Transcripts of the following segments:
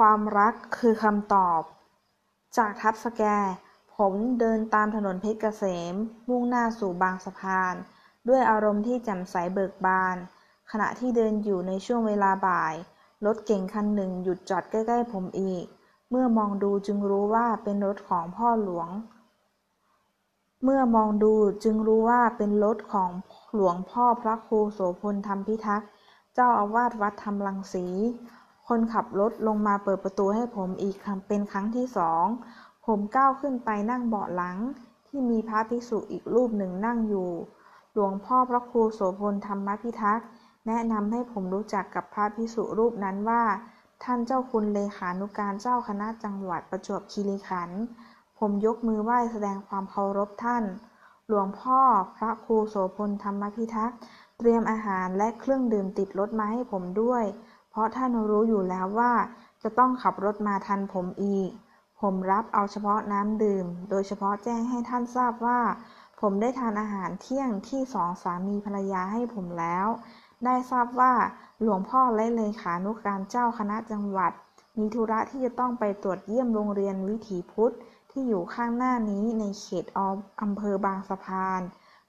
ความรักคือคำตอบ จากทับสแก ผมเดินตามถนนเพชรเกษม มุ่งหน้าสู่บางสะพาน ด้วยอารมณ์ที่แจ่มใสเบิกบาน ขณะที่เดินอยู่ในช่วงเวลาบ่าย รถเก่งคันหนึ่งหยุดจอดใกล้ๆผมอีก เมื่อมองดูจึงรู้ว่าเป็นรถของพ่อหลวง เมื่อมองดูจึงรู้ว่าเป็นรถของหลวงพ่อพระครูโสพลธรรมพิทักษ์ เจ้าอาวาสวัดธรรมรังสี คนขับรถลงมาเปิดประตูให้ผมอีกเป็นครั้งที่สอง ผมก้าวขึ้นไปนั่งเบาะหลัง ที่มีพระภิกษุอีกรูปหนึ่งนั่งอยู่ หลวงพ่อพระครูโสพลธรรมพิทักษ์แนะนำให้ผมรู้จักกับพระภิกษุรูปนั้นว่า ท่านเจ้าคุณเลขานุการเจ้าคณะจังหวัดประจวบคีรีขันธ์ผมยกมือไหว้แสดงความเคารพท่าน หลวงพ่อพระครูโสพลธรรมพิทักษ์เตรียมอาหารและเครื่องดื่มติดรถมาให้ผมด้วย เพราะท่านรู้อยู่แล้วว่า จะต้องขับรถมาทันผมอีก ผมรับเอาเฉพาะน้ำดื่ม โดยเฉพาะแจ้งให้ท่านทราบว่า ผมได้ทานอาหารเที่ยงที่สองสามีภรรยาให้ผมแล้ว ได้ทราบว่าหลวงพ่อและเลขานุการเจ้าคณะจังหวัด มีธุระที่จะต้องไปตรวจเยี่ยมโรงเรียนวิถีพุทธที่อยู่ข้างหน้านี้ในเขตออำเภอบางสะพาน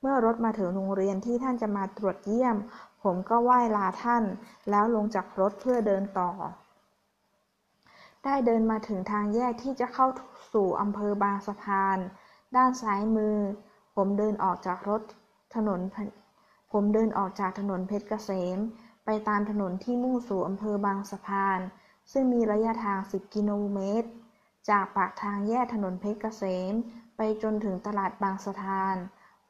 เมื่อรถมาถึงโรงเรียนที่ท่านจะมาตรวจเยี่ยม ผมก็ไหว้ลาท่าน แล้วลงจากรถเพื่อเดินต่อ ได้เดินมาถึงทางแยกที่จะเข้าสู่อำเภอบางสะพาน ด้านซ้ายมือ ผมเดินออกจากรถถนน ผมเดินออกจากถนนเพชรเกษม ไปตามถนนที่มุ่งสู่อำเภอบางสะพาน ซึ่งมีระยะทาง 10 กิโลเมตร จากปากทางแยกถนนเพชรเกษม ไปจนถึงตลาดบางสะพาน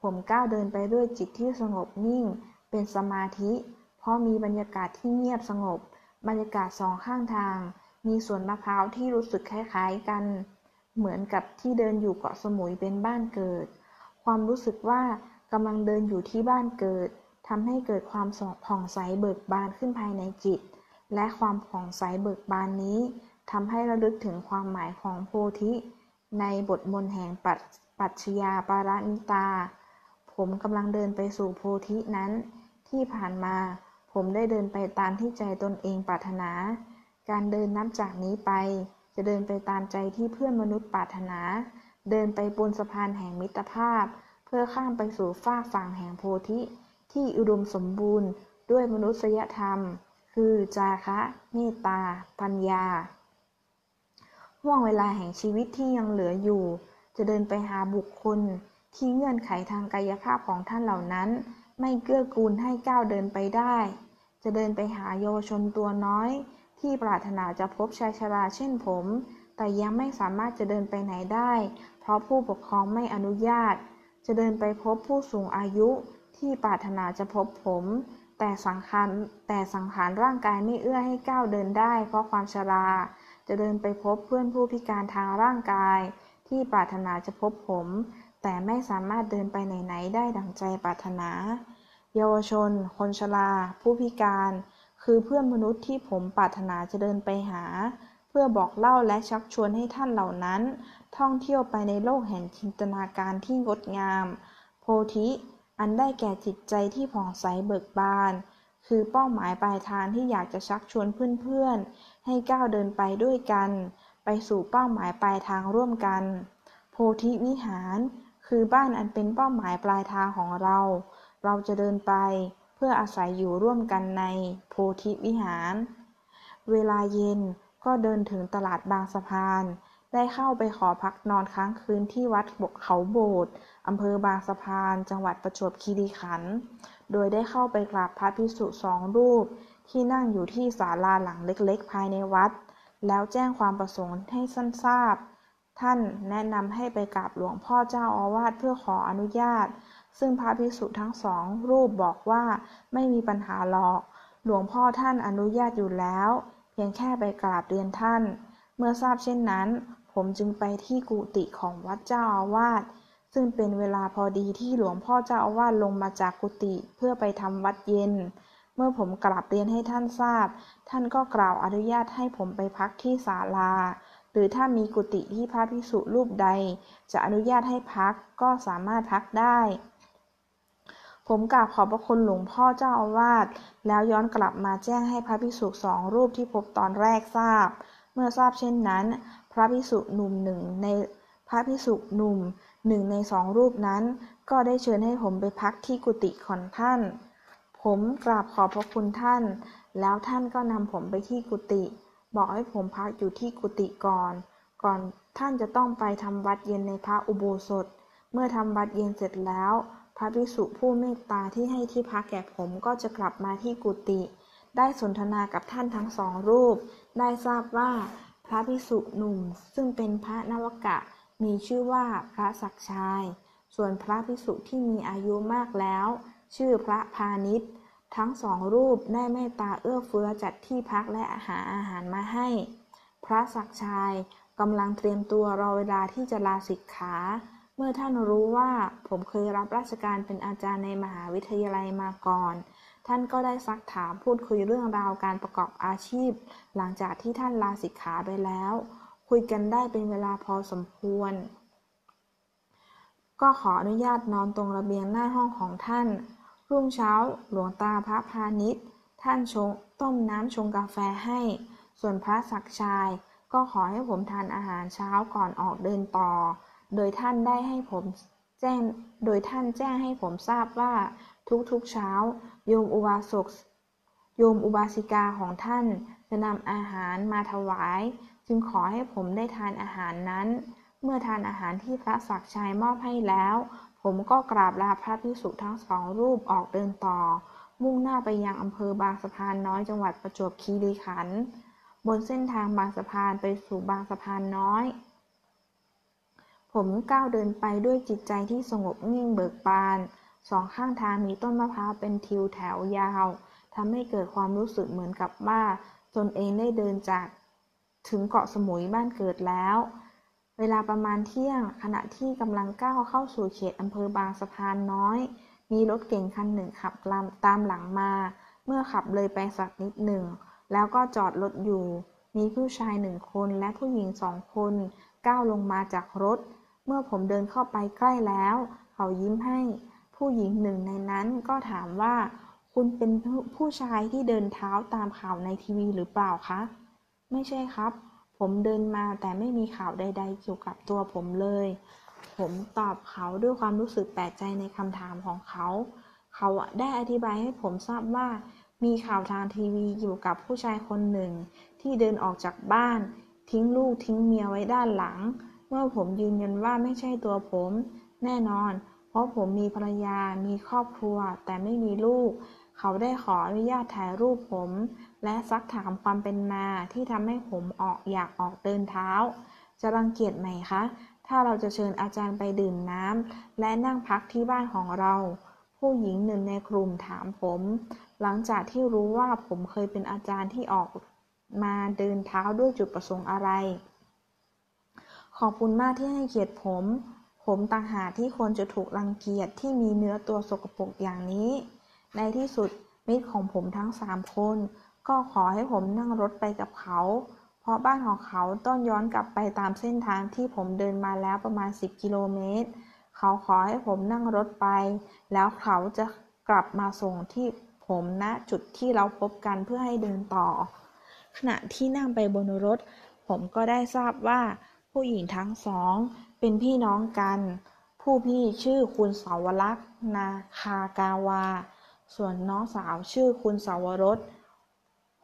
ผมก้าวเดินไปด้วยจิตที่สงบนิ่ง เป็นสมาธิ เพราะมีบรรยากาศที่เงียบสงบ บรรยากาศสองข้างทาง มีสวนมะพร้าวที่รู้สึกคล้ายๆกัน เหมือนกับที่เดินอยู่เกาะสมุยเป็นบ้านเกิด ความรู้สึกว่ากำลังเดินอยู่ที่บ้านเกิดทำให้เกิดความสผ่องใสเบิกบานขึ้นภายในจิต และความผ่องใสเบิกบานนี้ทำให้ระลึกถึงความหมายของโพธิ ในบทมนแห่งปัจชยาปารานิตา ผมกำลังเดินไปสู่โพธินั้น ที่ผ่านมา ผมได้เดินไปตามที่ใจตนเองปรารถนา การเดินนับจากนี้ไป จะเดินไปตามใจที่เพื่อนมนุษย์ปรารถนา เดินไปบนสะพานแห่งมิตรภาพ เพื่อข้ามไปสู่ฟากฝั่งแห่งโพธิ ที่อุดมสมบูรณ์ ด้วยมนุษยธรรม คือจาคะ เมตตา ปัญญาห่วงเวลาแห่งชีวิตที่ยังเหลืออยู่ จะเดินไปหาบุคคลที่เงื่อนไขทางกายภาพของท่านเหล่านั้น ไม่เกื้อกูลให้ก้าวเดินไปได้ จะเดินไปหาเยาวชนตัวน้อย ที่ปรารถนาจะพบชายชราเช่นผม แต่ยังไม่สามารถจะเดินไปไหนได้ เพราะผู้ปกครองไม่อนุญาต จะเดินไปพบผู้สูงอายุที่ปรารถนาจะพบผม แต่สังขารแต่สังขารร่างกายไม่เอื้อให้ก้าวเดินได้ เพราะความชรา จะเดินไปพบเพื่อนผู้พิการทางร่างกาย ที่ปรารถนาจะพบผม แต่ไม่สามารถเดินไปไหนๆได้ดังใจปรารถนา เยาวชน คนชรา ผู้พิการ คือเพื่อนมนุษย์ที่ผมปรารถนาจะเดินไปหา เพื่อบอกเล่าและชักชวนให้ท่านเหล่านั้น ท่องเที่ยวไปในโลกแห่งจินตนาการที่งดงาม โพธิอันได้แก่จิตใจที่ผ่องใสเบิกบาน คือเป้าหมายปลายทางที่อยากจะชักชวนเพื่อนๆ ให้ก้าวเดินไปด้วยกัน ไปสู่เป้าหมายปลายทางร่วมกัน โพธิวิหาร คือบ้านอันเป็นเป้าหมายปลายทางของเรา เราจะเดินไปเพื่ออาศัยอยู่ร่วมกันในโพธิวิหาร เวลาเย็นก็เดินถึงตลาดบางสะพาน ได้เข้าไปขอพักนอนค้างคืนที่วัดบกเขาโบสถ์อำเภอบางสะพาน จังหวัดประจวบคีรีขันธ์ โดยได้เข้าไปกราบพระภิกษุสองรูป ที่นั่งอยู่ที่ศาลาหลังเล็กๆ ภายในวัด แล้วแจ้งความประสงค์ให้ท่านทราบ ท่านแนะนำให้ไปกราบหลวงพ่อเจ้าอาวาสเพื่อขออนุญาต ซึ่งพระภิกษุทั้งสองรูปบอกว่าไม่มีปัญหาหรอก หลวงพ่อท่านอนุญาตอยู่แล้ว เพียงแค่ไปกราบเรียนท่าน เมื่อทราบเช่นนั้น ผมจึงไปที่กุฏิของวัดเจ้าอาวาส ซึ่งเป็นเวลาพอดีที่หลวงพ่อเจ้าอาวาสลงมาจากกุฏิเพื่อไปทำวัดเย็น เมื่อผมกราบเรียนให้ท่านทราบ ท่านก็กล่าวอนุญาตให้ผมไปพักที่ศาลา หรือถ้ามีกุฏิที่พระภิกษุรูปใด จะอนุญาตให้พักก็สามารถพักได้ ผมกราบขอบพระคุณหลวงพ่อเจ้าอาวาสแล้วย้อนกลับมาแจ้งให้พระภิกษุสองรูปที่พบตอนแรกทราบ เมื่อทราบเช่นนั้น พระภิกษุหนุ่มหนึ่งในพระภิกษุหนุ่มหนึ่งในสองรูปนั้น ก็ได้เชิญให้ผมไปพักที่กุฏิของท่าน ผมกราบขอบพระคุณท่าน แล้วท่านก็นำผมไปที่กุฏิ บอกให้ผมพักอยู่ที่กุฏิก่อน ก่อนท่านจะต้องไปทำวัดเย็นในพระอุโบสถ เมื่อทำวัดเย็นเสร็จแล้ว พระภิกษุผู้เมตตาที่ให้ที่พักแก่ผมก็จะกลับมาที่กุฏิได้สนทนากับท่านทั้งสองรูป ได้ทราบว่าพระภิกษุหนุ่มซึ่งเป็นพระนวกะ มีชื่อว่าพระศักชาย ส่วนพระภิกษุที่มีอายุมากแล้ว ชื่อพระพาณิชย์ ทั้งสองรูปได้เมตตาเอื้อเฟื้อจัดที่พักและอาหารอาหารมาให้ พระศักชายกำลังเตรียมตัวรอเวลาที่จะลาสิกขา เมื่อท่านรู้ว่าผมเคยรับราชการเป็นอาจารย์ในมหาวิทยาลัยมาก่อน ท่านก็ได้ซักถามพูดคุยเรื่องราวการประกอบอาชีพ หลังจากที่ท่านลาสิกขาไปแล้ว คุยกันได้เป็นเวลาพอสมควร ก็ขออนุญาตนอนตรงระเบียงหน้าห้องของท่าน รุ่งเช้าหลวงตาพระพาณิชย์ ท่านชงต้มน้ำชงกาแฟให้ ส่วนพระศักชายก็ขอให้ผมทานอาหารเช้าก่อนออกเดินต่อ โดยท่านได้ให้ผมแจ้ง โดยท่านแจ้งให้ผมทราบว่าทุกๆเช้า โยมอุบาสกโยมอุบาสิกาของท่านจะนำอาหารมาถวาย จึงขอให้ผมได้ทานอาหารนั้น เมื่อทานอาหารที่พระศักชัยมอบให้แล้ว ผมก็กราบลาพระภิกษุทั้งสองรูปออกเดินต่อ มุ่งหน้าไปยังอำเภอบางสะพานน้อยจังหวัดประจวบคีรีขันธ์บนเส้นทางบางสะพานไปสู่บางสะพานน้อย ผมก้าวเดินไปด้วยจิตใจที่สงบเงียงเบิกบาน สองข้างทางมีต้นมะพร้าวเป็นทิวแถวยาวทำให้เกิดความรู้สึกเหมือนกับว่าตนเองได้เดินจากถึงเกาะสมุยบ้านเกิดแล้ว เวลาประมาณเที่ยง ขณะที่กำลังก้าวเข้าสู่เขตอำเภอบางสะพานน้อย มีรถเก่งคันหนึ่งขับตามหลังมา เมื่อขับเลยไปสักนิดหนึ่ง แล้วก็จอดรถอยู่ มีผู้ชายหนึ่งคนและผู้หญิงสองคน ก้าวลงมาจากรถ เมื่อผมเดินเข้าไปใกล้แล้ว เขายิ้มให้ ผู้หญิงหนึ่งในนั้นก็ถามว่า คุณเป็นผู้ชายที่เดินเท้าตามข่าวในทีวีหรือเปล่าคะ ไม่ใช่ครับ ผมเดินมาแต่ไม่มีข่าวใด ๆ เกี่ยวกับตัวผมเลย ผมตอบเขาด้วยความรู้สึกแปลกใจในคำถามของเขา เขาได้อธิบายให้ผมทราบว่า มีข่าวทางทีวีเกี่ยวกับผู้ชายคนหนึ่ง ที่เดินออกจากบ้าน ทิ้งลูกทิ้งเมียไว้ด้านหลัง เมื่อผมยืนยันว่าไม่ใช่ตัวผม แน่นอน เพราะผมมีภรรยา มีครอบครัว แต่ไม่มีลูก เขาได้ขออนุญาตถ่ายรูปผม และซักถามความเป็นมาที่ทำให้ผมออกอยากออกเดินเท้า จะรังเกียจไหมคะ ถ้าเราจะเชิญอาจารย์ไปดื่มน้ำและนั่งพักที่บ้านของเรา ผู้หญิงหนึ่งในกลุ่มถามผม หลังจากที่รู้ว่าผมเคยเป็นอาจารย์ที่ออกมาเดินเท้าด้วยจุดประสงค์อะไร ขอบคุณมากที่ให้เกียรติผม ผมต่างหากที่ควรจะถูกรังเกียจที่มีเนื้อตัวสกปรกอย่างนี้ ในที่สุดมิตรของผมทั้งสามคน ก็ขอให้ผมนั่งรถไปกับเขา เพราะบ้านของเขาต้องย้อนกลับไปตามเส้นทางที่ผมเดินมาแล้วประมาณ 10 กิโลเมตร เขาขอให้ผมนั่งรถไป แล้วเขาจะกลับมาส่งที่ผมณจุดที่เราพบกันเพื่อให้เดินต่อ ขณะที่นั่งไปบนรถ ผมก็ได้ทราบว่าผู้หญิงทั้งสอง เป็นพี่น้องกัน ผู้พี่ชื่อคุณสาวรักษ์นาคากาวา ส่วนน้องสาวชื่อคุณสาวรส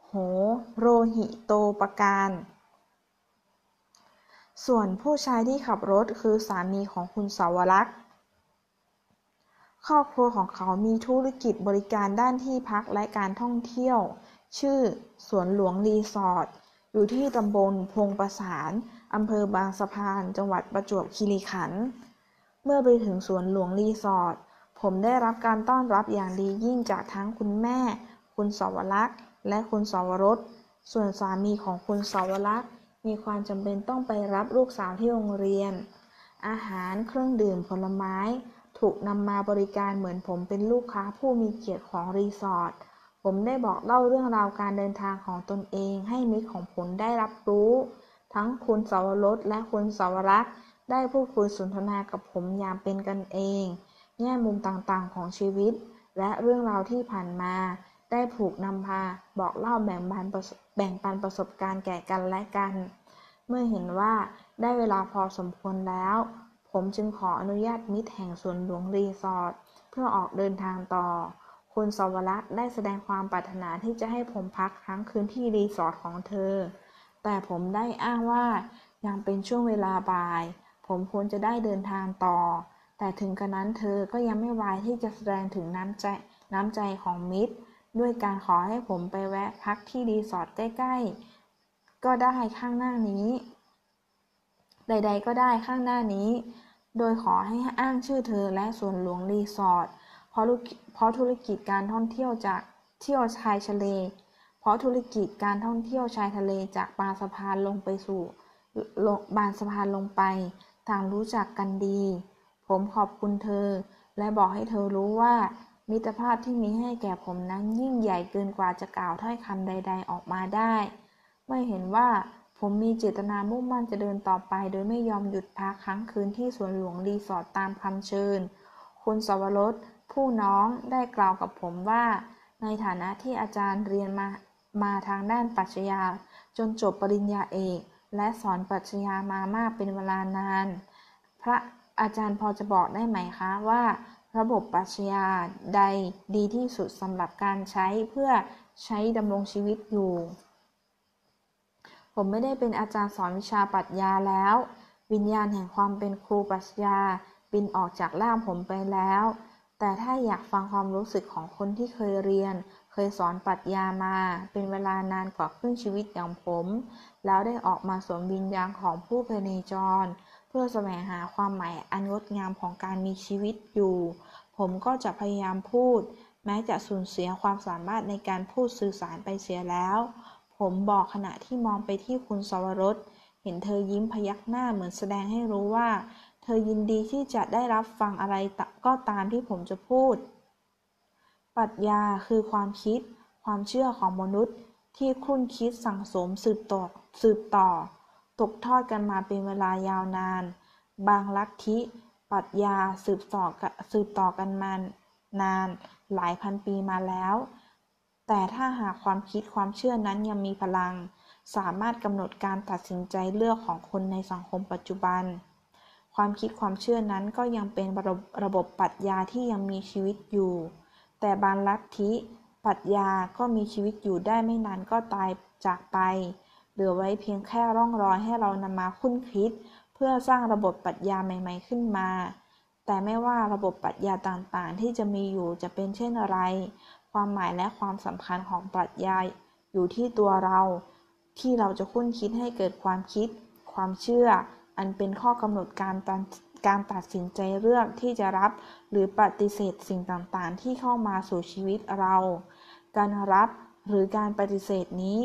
โห โรหิโตปการ ส่วนผู้ชายที่ขับรถคือสามีของคุณสาวรักษ์ครอบครัวของเขามีธุรกิจบริการด้านที่พักและการท่องเที่ยว ชื่อ สวนหลวงรีสอร์ท อยู่ที่ตำบลพงประสานอำเภอบางสะพาน จังหวัดประจวบคีรีขันธ์ เมื่อไปถึงสวนหลวงรีสอร์ท ผมได้รับการต้อนรับอย่างดียิ่งจากทั้งคุณแม่ คุณสวรักษ์ และคุณสวรส ส่วนสามีของคุณสวรักษ์มีความจำเป็นต้องไปรับลูกสาวที่โรงเรียน อาหารเครื่องดื่มผลไม้ ถูกนำมาบริการเหมือนผมเป็นลูกค้าผู้มีเกียรติของรีสอร์ท ผมได้บอกเล่าเรื่องราวการเดินทางของตนเองให้มิตรของผมได้รับรู้ ทั้งคุณสวรสและคุณสวรักษ์ได้พูดคุยสนทนากับผมอย่างเป็นกันเอง แง่มุมต่างๆของชีวิต และเรื่องราวที่ผ่านมา ได้ผูกนำพาบอกเล่าแบ่งปันแบ่งปันประสบการณ์แก่กันและกัน เมื่อเห็นว่าได้เวลาพอสมควรแล้ว ผมจึงขออนุญาตมิตรแห่งสวนหลวงรีสอร์ทเพื่อออกเดินทางต่อ คุณสวรักษ์ได้แสดงความปรารถนาที่จะให้ผมพักค้างคืนที่รีสอร์ทของเธอ แต่ผมได้อ้างว่ายังเป็นช่วงเวลาบ่าย ผมควรจะได้เดินทางต่อ แต่ถึงกระนั้นเธอก็ยังไม่วายที่จะแสดงถึงน้ำใจน้ำใจของมิตร ด้วยการขอให้ผมไปแวะพักที่รีสอร์ทใกล้ๆ ก็ได้ข้างหน้านี้ ใดๆก็ได้ข้างหน้านี้ โดยขอให้อ้างชื่อเธอและส่วนหลวงรีสอร์ทเพราะเพราะธุรกิจการท่องเที่ยวจากเที่ยวชายทะเล เพราะธุรกิจการท่องเที่ยวชายทะเลจากบางสะพานลงไปสู่บานสะพานลงไป ต่างรู้จักกันดี ผมขอบคุณเธอ และบอกให้เธอรู้ว่า มิตรภาพที่มีให้แก่ผมนั้นยิ่งใหญ่เกินกว่าจะกล่าวถ้อยคำใด ๆ ออกมาได้เมื่อเห็นว่าผมมีเจตนามุ่งมั่นจะเดินต่อไป โดยไม่ยอมหยุดพักค้างคืนที่สวนหลวงรีสอร์ทตามคำเชิญ คุณสวรสผู้น้องได้กล่าวกับผมว่า ในฐานะที่อาจารย์เรียนมามาทางด้านปรัชญา จนจบปริญญาเอก และสอนปรัชญามามากเป็นเวลานาน พระ อาจารย์พอจะบอกได้ไหมคะว่า ระบบปรัชญาใดดีที่สุดสำหรับการใช้เพื่อใช้ดำรงชีวิตอยู่ ผมไม่ได้เป็นอาจารย์สอนวิชาปรัชญาแล้ว วิญญาณแห่งความเป็นครูปรัชญาบินออกจากร่างผมไปแล้ว แต่ถ้าอยากฟังความรู้สึกของคนที่เคยเรียน เคยสอนปรัชญามา เป็นเวลานานกว่าครึ่งชีวิตอย่างผม แล้วได้ออกมาสวมวิญญาณของผู้เพเนจร เพื่อแสวงหาความหมายอันงดงามของการมีชีวิตอยู่ ผมก็จะพยายามพูด แม้จะสูญเสียความสามารถในการพูดสื่อสารไปเสียแล้ว ผมบอกขณะที่มองไปที่คุณสวรสเห็นเธอยิ้มพยักหน้าเหมือนแสดงให้รู้ว่า เธอยินดีที่จะได้รับฟังอะไรก็ตามที่ผมจะพูด ปรัชญาคือความคิด ความเชื่อของมนุษย์ที่คุ้นคิดสั่งสมสืบต่อสืบต่อ ตกทอดกันมาเป็นเวลายาวนาน บางลัทธิปรัชญาสืบต่อสืบต่อกันมานานหลายพันปีมาแล้ว แต่ถ้าหากความคิดความเชื่อนั้นยังมีพลัง สามารถกำหนดการตัดสินใจเลือกของคนในสังคมปัจจุบัน ความคิดความเชื่อนั้นก็ยังเป็นระระบบปรัชญาที่ยังมีชีวิตอยู่ แต่บางลัทธิปรัชญาก็มีชีวิตอยู่ได้ไม่นานก็ตายจากไป เหลือไว้เพียงแค่ร่องรอยให้เรานำมาคุ้นคิด เพื่อสร้างระบบปรัชญาใหม่ ๆขึ้นมา แต่ไม่ว่าระบบปรัชญาต่างๆ ที่จะมีอยู่จะเป็นเช่นอะไร ความหมายและความสำคัญของปรัชญาอยู่ที่ตัวเรา ที่เราจะคุ้นคิดให้เกิดความคิด ความเชื่อ อันเป็นข้อกำหนดการการตัดสินใจเรื่องที่จะรับหรือปฏิเสธสิ่งต่างๆ ที่เข้ามาสู่ชีวิตเรา การรับหรือการปฏิเสธนี้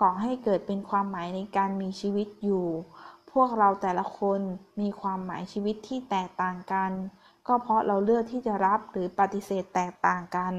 ก่อให้เกิดเป็นความหมายในการมีชีวิตอยู่ พวกเราแต่ละคนมีความหมายชีวิตที่แตกต่างกัน ก็เพราะเราเลือกที่จะรับหรือปฏิเสธแตกต่างกัน